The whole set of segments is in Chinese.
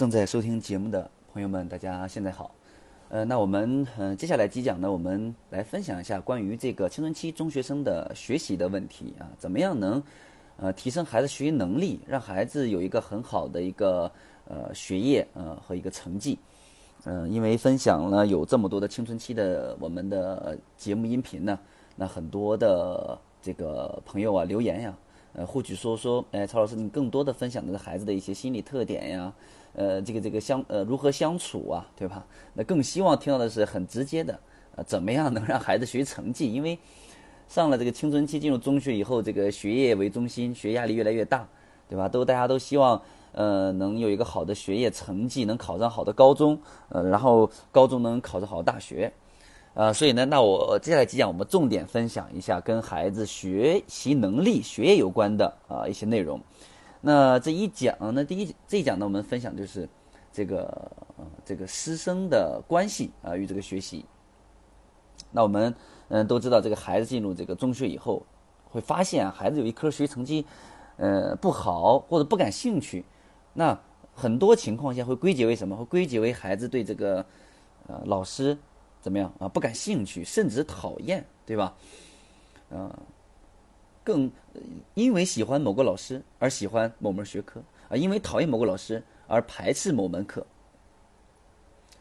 正在收听节目的朋友们，大家现在好。呃，那我们呃接下来几讲呢，我们来分享一下关于这个青春期中学生的学习的问题啊，怎么样能呃提升孩子学习能力，让孩子有一个很好的一个呃学业呃和一个成绩。嗯，因为分享了有这么多的青春期的我们的节目音频呢，那很多的这个朋友啊留言呀。呃，或许说说，哎，曹老师，你更多的分享的是孩子的一些心理特点呀，呃，这个这个相呃如何相处啊，对吧？那更希望听到的是很直接的，呃，怎么样能让孩子学习成绩？因为上了这个青春期，进入中学以后，这个学业为中心，学压力越来越大，对吧？都大家都希望，呃，能有一个好的学业成绩，能考上好的高中，呃，然后高中能考上好大学。呃，所以呢，那我接下来几讲，我们重点分享一下跟孩子学习能力、学业有关的啊一些内容。那这一讲，那第一这一讲呢，我们分享就是这个呃这个师生的关系啊与这个学习。那我们嗯都知道，这个孩子进入这个中学以后，会发现孩子有一科学习成绩呃不好或者不感兴趣，那很多情况下会归结为什么？会归结为孩子对这个呃老师。怎么样啊？不感兴趣，甚至讨厌，对吧？啊，更因为喜欢某个老师而喜欢某门学科啊，因为讨厌某个老师而排斥某门课。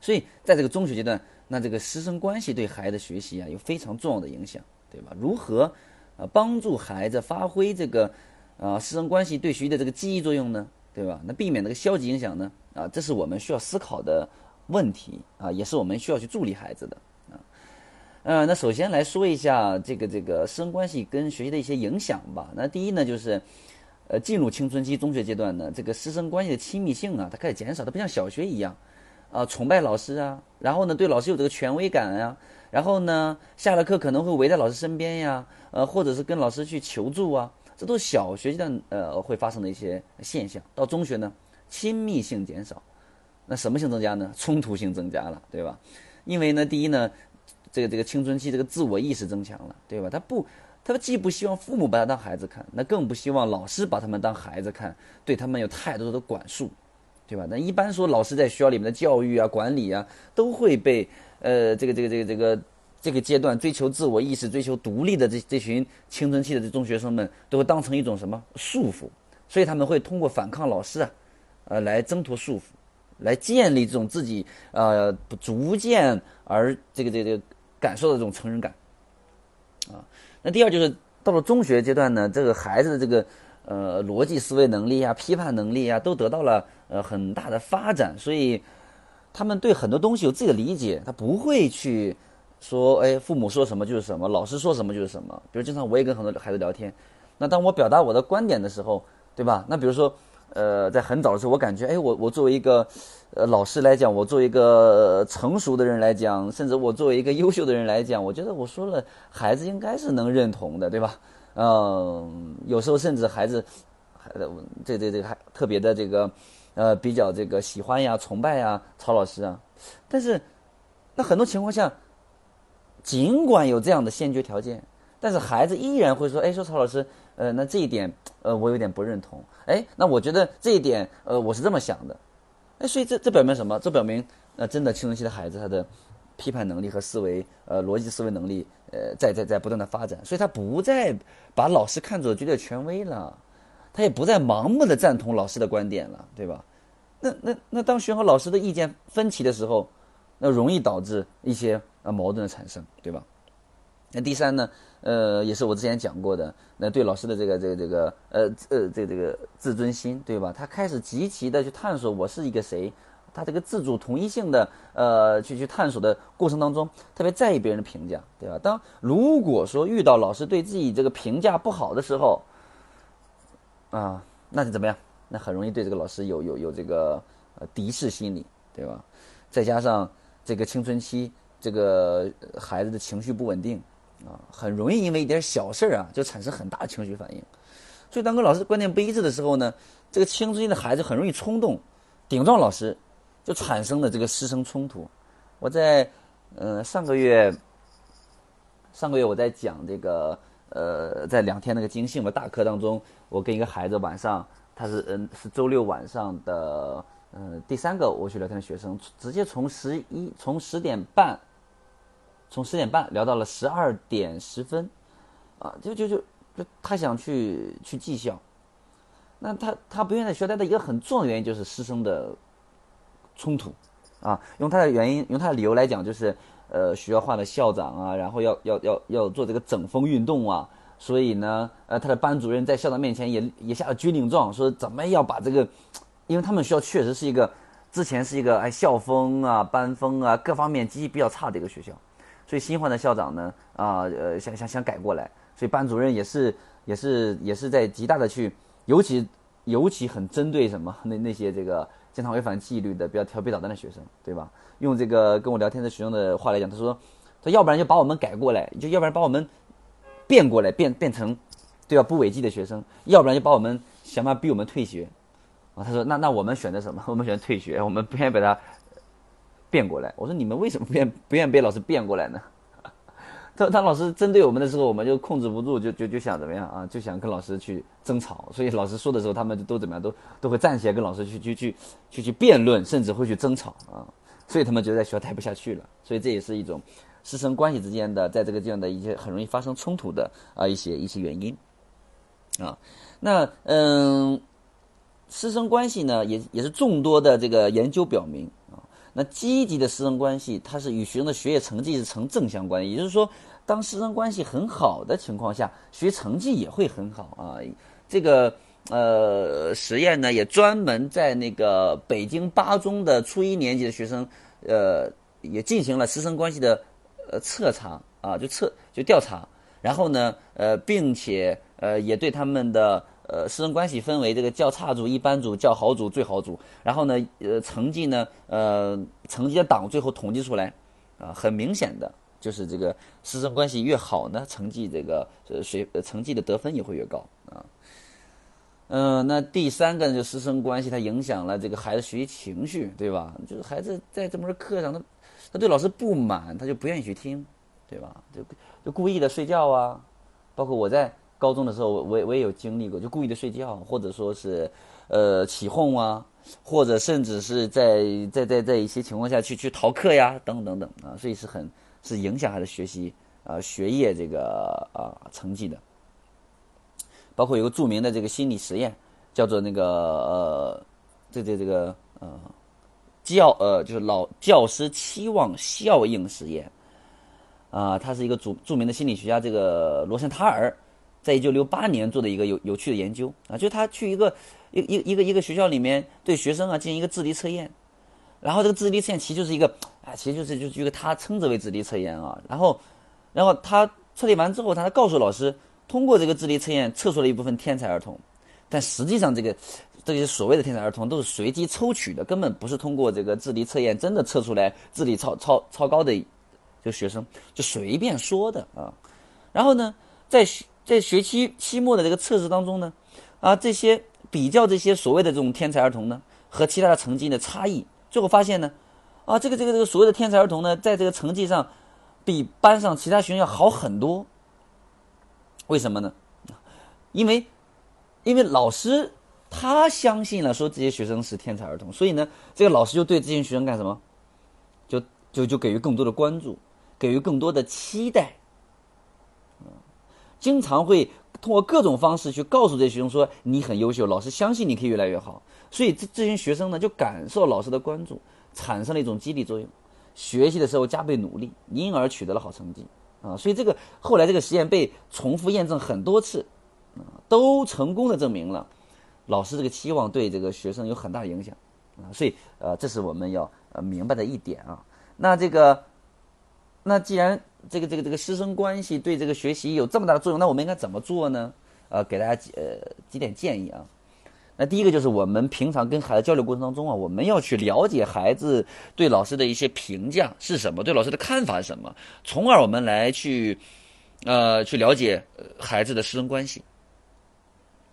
所以，在这个中学阶段，那这个师生关系对孩子学习啊有非常重要的影响，对吧？如何啊帮助孩子发挥这个啊师生关系对学习的这个记忆作用呢？对吧？那避免这个消极影响呢？啊，这是我们需要思考的。问题啊，也是我们需要去助力孩子的啊。呃，那首先来说一下这个这个师生关系跟学习的一些影响吧。那第一呢，就是呃进入青春期中学阶段呢，这个师生关系的亲密性啊，它开始减少，它不像小学一样啊崇拜老师啊，然后呢对老师有这个权威感啊，然后呢下了课可能会围在老师身边呀，呃或者是跟老师去求助啊，这都是小学阶段呃会发生的一些现象。到中学呢，亲密性减少。那什么性增加呢？冲突性增加了，对吧？因为呢，第一呢，这个这个青春期这个自我意识增强了，对吧？他不，他既不希望父母把他当孩子看，那更不希望老师把他们当孩子看，对他们有太多的管束，对吧？那一般说，老师在学校里面的教育啊、管理啊，都会被呃这个这个这个这个这个阶段追求自我意识、追求独立的这这群青春期的这中学生们，都会当成一种什么束缚，所以他们会通过反抗老师啊，呃，来挣脱束缚。来建立这种自己呃逐渐而这个这个这个感受的这种成人感，啊，那第二就是到了中学阶段呢，这个孩子的这个呃逻辑思维能力啊、批判能力啊，都得到了呃很大的发展，所以他们对很多东西有自己的理解，他不会去说哎父母说什么就是什么，老师说什么就是什么。比如经常我也跟很多孩子聊天，那当我表达我的观点的时候，对吧？那比如说。呃，在很早的时候，我感觉，哎，我我作为一个，呃，老师来讲，我作为一个成熟的人来讲，甚至我作为一个优秀的人来讲，我觉得我说了，孩子应该是能认同的，对吧？嗯，有时候甚至孩子，孩子，这这这还特别的这个，呃，比较这个喜欢呀、崇拜呀，曹老师啊。但是，那很多情况下，尽管有这样的先决条件，但是孩子依然会说，哎，说曹老师。呃，那这一点，呃，我有点不认同。哎，那我觉得这一点，呃，我是这么想的。哎，所以这这表明什么？这表明，呃，真的青春期的孩子他的批判能力和思维，呃，逻辑思维能力，呃，在在在不断的发展。所以他不再把老师看作绝对权威了，他也不再盲目的赞同老师的观点了，对吧？那那那当学和老师的意见分歧的时候，那容易导致一些呃矛盾的产生，对吧？那第三呢？呃，也是我之前讲过的，那对老师的这个这个这个呃呃这个这个自尊心，对吧？他开始极其的去探索我是一个谁，他这个自主同一性的呃去去探索的过程当中，特别在意别人的评价，对吧？当如果说遇到老师对自己这个评价不好的时候，啊，那是怎么样？那很容易对这个老师有有有这个呃敌视心理，对吧？再加上这个青春期这个孩子的情绪不稳定。啊，很容易因为一点小事儿啊，就产生很大的情绪反应。所以当跟老师观点不一致的时候呢，这个青春期的孩子很容易冲动，顶撞老师，就产生了这个师生冲突。我在呃上个月，上个月我在讲这个呃在两天那个精信的大课当中，我跟一个孩子晚上，他是嗯是周六晚上的呃，第三个我去聊天的学生，直接从十一从十点半，从十点半聊到了十二点十分，啊，就就就就他想去去技校，那他他不愿意在学校待的一个很重要的原因就是师生的冲突，啊，用他的原因用他的理由来讲就是，呃，学校换了校长啊，然后要要要要做这个整风运动啊。所以呢，呃，他的班主任在校长面前也也下了军令状，说怎么要把这个，因为他们学校确实是一个之前是一个哎校风啊、班风啊各方面积极比较差的一个学校，所以新换的校长呢，啊呃想想想改过来，所以班主任也是也是也是在极大的去，尤其尤其很针对什么那那些这个经常违反纪律的比较调皮捣蛋的学生，对吧？用这个跟我聊天的学生的话来讲，他说，他要不然就把我们改过来，就要不然把我们。变过来，变变成，对吧？不违纪的学生，要不然就把我们想办法逼我们退学，啊，他说那那我们选择什么？我们选择退学，我们不愿意把他变过来。我说你们为什么不愿 不愿被老师变过来呢？他他老师针对我们的时候，我们就控制不住，就就就想怎么样啊？就想跟老师去争吵。所以老师说的时候，他们都怎么样？都都会站起来跟老师去去去去去辩论，甚至会去争吵啊。所以他们觉得在学校待不下去了。所以这也是一种。师生关系之间的，在这个这样的一些很容易发生冲突的啊一些一些原因，啊，那嗯，师生关系呢，也也是众多的这个研究表明，那积极的师生关系，它是与学生的学业成绩是成正相关，也就是说，当师生关系很好的情况下，学习成绩也会很好啊。这个呃实验呢，也专门在那个北京八中的初一年级的学生，呃，也进行了师生关系的。呃，测查啊，就测就调查，然后呢，呃，并且呃，也对他们的呃师生关系分为这个较差组、一般组、较好组、最好组，然后呢，呃，成绩呢，呃，成绩的档最后统计出来，啊，很明显的就是这个师生关系越好呢，成绩这个呃学成绩的得分也会越高啊。嗯，那第三个呢，就师生关系它影响了这个孩子学习情绪，对吧？就是孩子在这门课上他。他对老师不满，他就不愿意去听，对吧？就就故意的睡觉啊，包括我在高中的时候，我我我也有经历过，就故意的睡觉，或者说是，呃，起哄啊，或者甚至是在在在在一些情况下去去逃课呀，等等等等啊，所以是很是影响孩子学习啊学业这个啊成绩的。包括有个著名的这个心理实验，叫做那个呃，这这这个呃。教呃就是老教师期望效应实验，啊，他是一个著著名的心理学家，这个罗森塔尔，在一九六八年做的一个有有趣的研究啊，就他去一个一一一个一个学校里面对学生啊进行一个智力测验，然后这个智力测验其实就是一个啊，其实就是就是一个他称之为智力测验啊，然后然后他测验完之后，他告诉老师，通过这个智力测验测出了一部分天才儿童，但实际上这个。这些所谓的天才儿童都是随机抽取的，根本不是通过这个智力测验真的测出来智力超超超高的这个学生，就随便说的啊。然后呢，在在学期期末的这个测试当中呢，啊，这些比较这些所谓的这种天才儿童呢和其他的成绩的差异，最后发现呢，啊，这个这个这个所谓的天才儿童呢，在这个成绩上比班上其他学生要好很多。为什么呢？因为因为老师。他相信了，说这些学生是天才儿童，所以呢，这个老师就对这些学生干什么？就就就给予更多的关注，给予更多的期待，经常会通过各种方式去告诉这些学生说你很优秀，老师相信你可以越来越好。所以这这些学生呢，就感受老师的关注，产生了一种激励作用，学习的时候加倍努力，因而取得了好成绩啊。所以这个后来这个实验被重复验证很多次，啊，都成功的证明了。老师这个期望对这个学生有很大影响，啊，所以呃，这是我们要呃明白的一点啊。那这个，那既然这个这个这个师生关系对这个学习有这么大的作用，那我们应该怎么做呢？呃，给大家几呃几点建议啊。那第一个就是我们平常跟孩子交流过程当中啊，我们要去了解孩子对老师的一些评价是什么，对老师的看法是什么，从而我们来去呃去了解孩子的师生关系，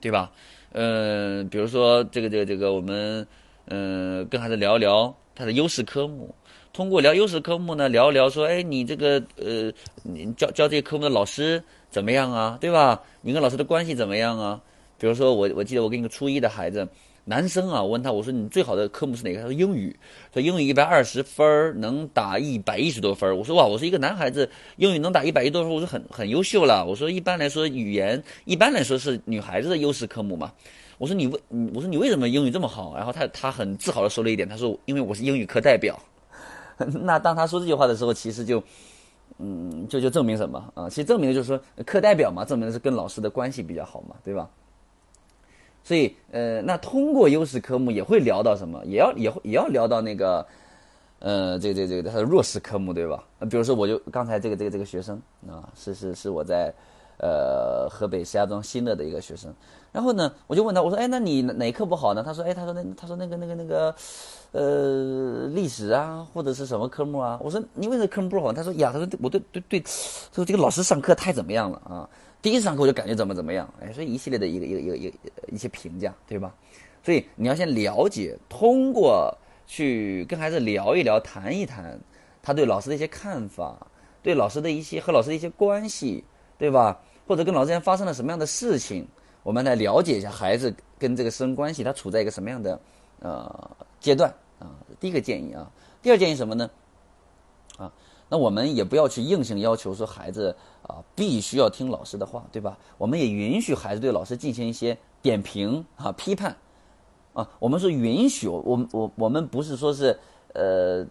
对吧？嗯，比如说这个这个这个，我们嗯跟孩子聊一聊他的优势科目，通过聊优势科目呢，聊一聊说，哎，你这个呃，你教教这些科目的老师怎么样啊？对吧？你跟老师的关系怎么样啊？比如说我我记得我跟一个初一的孩子，男生啊，我问他，我说你最好的科目是哪个？他说英语，说英语一百二十分能打一百一十多分我说哇，我说一个男孩子英语能打一百一十多分，我说很很优秀了。我说一般来说语言一般来说是女孩子的优势科目嘛。我说你为，我说你为什么英语这么好？然后他他很自豪的说了一点，他说因为我是英语课代表。那当他说这句话的时候，其实就，嗯，就就证明什么啊？其实证明的就是说课代表嘛，证明的是跟老师的关系比较好嘛，对吧？所以，呃，那通过优势科目也会聊到什么？也要也会也要聊到那个，呃，这这这个他的弱势科目，对吧？比如说，我就刚才这个这个这个学生啊，是是是我在，呃，河北石家庄新乐的一个学生。然后呢，我就问他，我说，哎，那你哪一科不好呢？他说，哎，他说那他说那个那个那个，呃，历史啊，或者是什么科目啊？我说，你为什么科目不好？他说，呀，他说我对对对，说这个老师上课太怎么样了啊？第一次上课我就感觉怎么怎么样，哎，所以一系列的一个一个一个一个一些评价，对吧？所以你要先了解，通过去跟孩子聊一聊、谈一谈他对老师的一些看法，对老师的一些和老师的一些关系，对吧？或者跟老师之间发生了什么样的事情，我们来了解一下孩子跟这个师生关系，他处在一个什么样的呃阶段啊？第一个建议啊，第二建议什么呢？啊？那我们也不要去硬性要求说孩子啊必须要听老师的话，对吧？我们也允许孩子对老师进行一些点评啊、批判啊。我们是允许，我我我们不是说是呃，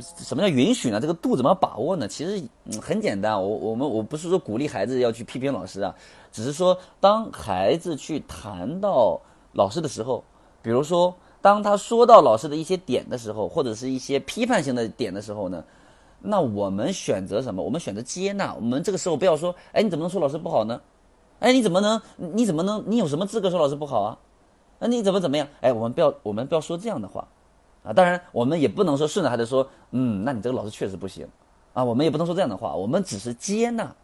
什么叫允许呢？这个度怎么把握呢？其实很简单，我我们我不是说鼓励孩子要去批评老师啊，只是说当孩子去谈到老师的时候，比如说当他说到老师的一些点的时候，或者是一些批判性的点的时候呢？那我们选择什么？我们选择接纳。我们这个时候不要说，哎，你怎么能说老师不好呢？哎，你怎么能？你怎么能？你有什么资格说老师不好啊？那你怎么怎么样？哎，我们不要，我们不要说这样的话，啊，当然我们也不能说顺着孩子说，嗯，那你这个老师确实不行，啊，我们也不能说这样的话，我们只是接纳，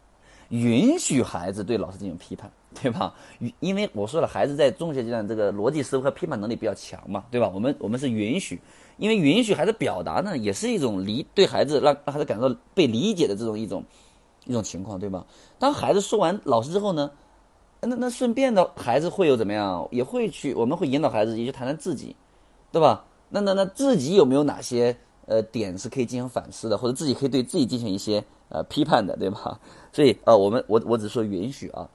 允许孩子对老师进行批判，对吧？因为我说了，孩子在中学阶段这个逻辑思维和批判能力比较强嘛，对吧？我们我们是允许。因为允许孩子表达呢，也是一种理对孩子让让孩子感到被理解的这种一种一种情况，对吧？当孩子说完老师之后呢，那那顺便的孩子会有怎么样？也会去，我们会引导孩子也去谈谈自己，对吧？那那那自己有没有哪些呃点是可以进行反思的，或者自己可以对自己进行一些呃批判的，对吧？所以呃，我们我我只说允许啊。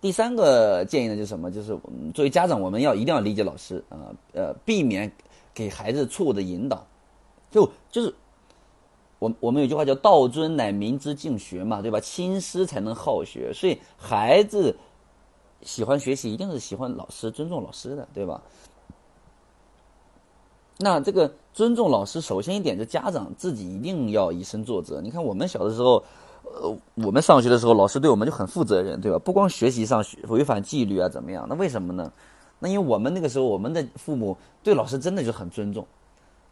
第三个建议呢，就是什么？就是作为家长，我们要一定要理解老师啊，呃，避免。给孩子错误的引导，就就是我我们有句话叫“道尊乃明之敬学”嘛，对吧？亲师才能好学，所以孩子喜欢学习，一定是喜欢老师、尊重老师的，对吧？那这个尊重老师，首先一点，就家长自己一定要以身作则。你看我们小的时候，呃，我们上学的时候，老师对我们就很负责任，对吧？不光学习上违反纪律啊，怎么样？那为什么呢？那因为我们那个时候，我们的父母对老师真的就很尊重，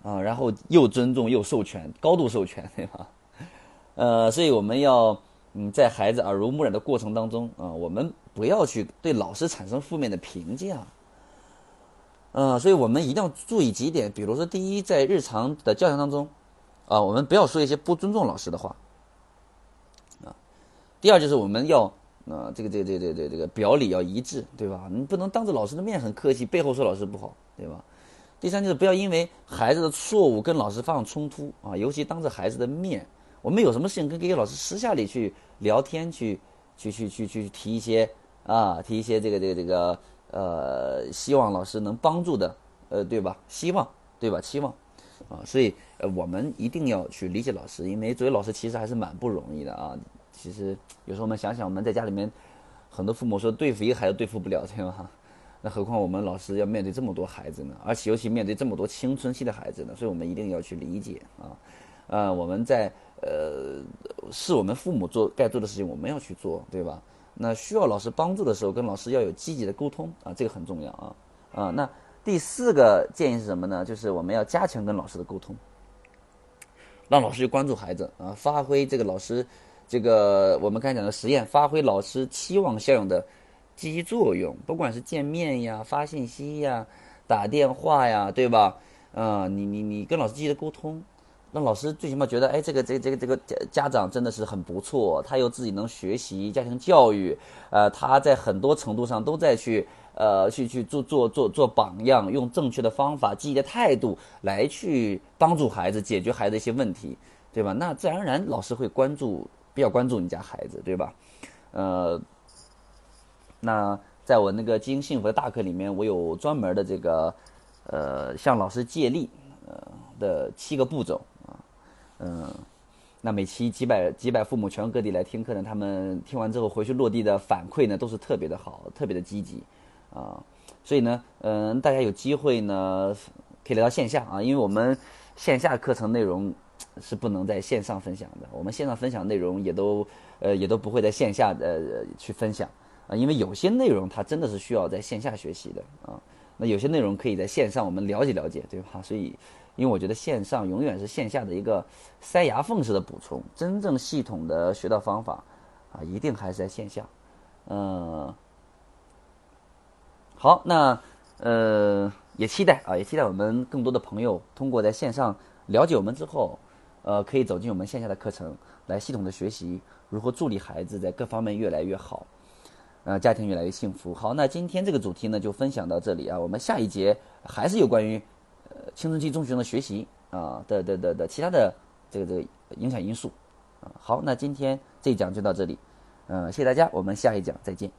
啊，然后又尊重又授权，高度授权，对吧？呃，所以我们要嗯，在孩子耳濡目染的过程当中啊，我们不要去对老师产生负面的评价，嗯，所以我们一定要注意几点，比如说，第一，在日常的教养当中，啊，我们不要说一些不尊重老师的话，啊，第二就是我们要。啊，这个这个这个这个这个表里要一致，对吧？你不能当着老师的面很客气，背后说老师不好，对吧？第三就是不要因为孩子的错误跟老师发生冲突啊，尤其当着孩子的面，我们有什么事情跟给老师私下里去聊天，去去去去去提一些啊，提一些这个这个这个呃，希望老师能帮助的，呃，对吧？希望，对吧？期望，啊，所以呃，我们一定要去理解老师，因为作为老师其实还是蛮不容易的啊。其实有时候我们想想，我们在家里面，很多父母说对付一个孩子对付不了，对吧？那何况我们老师要面对这么多孩子呢？而且尤其面对这么多青春期的孩子呢？所以我们一定要去理解啊，呃，我们在呃是我们父母做该做的事情，我们要去做，对吧？那需要老师帮助的时候，跟老师要有积极的沟通啊，这个很重要啊啊。那第四个建议是什么呢？就是我们要加强跟老师的沟通，让老师去关注孩子啊，发挥这个老师。这个我们刚才讲的实验，发挥老师期望效应的积极作用，不管是见面呀、发信息呀、打电话呀，对吧？啊，你你你跟老师积极的沟通，那老师最起码觉得，哎，这个这个这个这个家家长真的是很不错，他又自己能学习，家庭教育，呃，他在很多程度上都在去呃，去去做做做做榜样，用正确的方法、积极的态度来去帮助孩子解决孩子一些问题，对吧？那自然而然老师会关注，比较关注你家孩子，对吧？呃，那在我那个基因幸福的大课里面，我有专门的这个呃向老师借力呃的七个步骤，嗯。那每期几百几百父母全国各地来听课呢，他们听完之后回去落地的反馈呢，都是特别的好，特别的积极，啊，所以呢，嗯，大家有机会呢，可以来到线下啊，因为我们线下课程内容是不能在线上分享的，我们线上分享内容也都呃也都不会在线下呃去分享啊，因为有些内容它真的是需要在线下学习的啊，那有些内容可以在线上我们了解了解，对吧？所以。因为我觉得线上永远是线下的一个塞牙缝式的补充，真正系统的学到方法，啊，一定还是在线下。嗯，好，那呃也期待啊，也期待我们更多的朋友通过在线上了解我们之后，呃，可以走进我们线下的课程，来系统的学习如何助力孩子在各方面越来越好，呃，家庭越来越幸福。好，那今天这个主题呢就分享到这里啊，我们下一节还是有关于。青春期中学生的学习啊的的的的其他的这个这个影响因素啊，好，那今天这一讲就到这里，嗯，谢谢大家，我们下一讲再见。